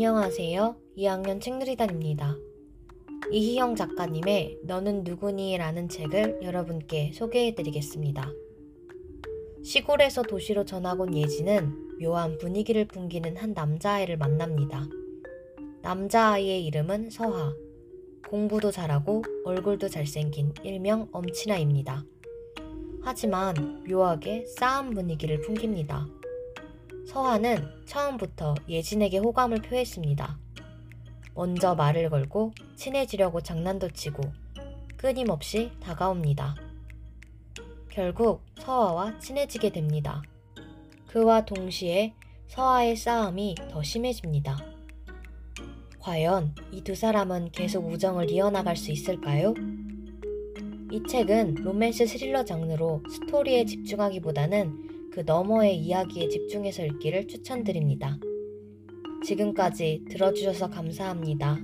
안녕하세요. 2학년 책누리단입니다. 이희영 작가님의 너는 누구니? 라는 책을 여러분께 소개해 드리겠습니다. 시골에서 도시로 전학 온 예지는 묘한 분위기를 풍기는 한 남자아이를 만납니다. 남자아이의 이름은 서하. 공부도 잘하고 얼굴도 잘생긴 일명 엄친아입니다. 하지만 묘하게 싸움 분위기를 풍깁니다. 서하는 처음부터 예진에게 호감을 표했습니다. 먼저 말을 걸고 친해지려고 장난도 치고 끊임없이 다가옵니다. 결국 서하와 친해지게 됩니다. 그와 동시에 서하의 싸움이 더 심해집니다. 과연 이 두 사람은 계속 우정을 이어나갈 수 있을까요? 이 책은 로맨스 스릴러 장르로 스토리에 집중하기보다는 그 너머의 이야기에 집중해서 읽기를 추천드립니다. 지금까지 들어주셔서 감사합니다.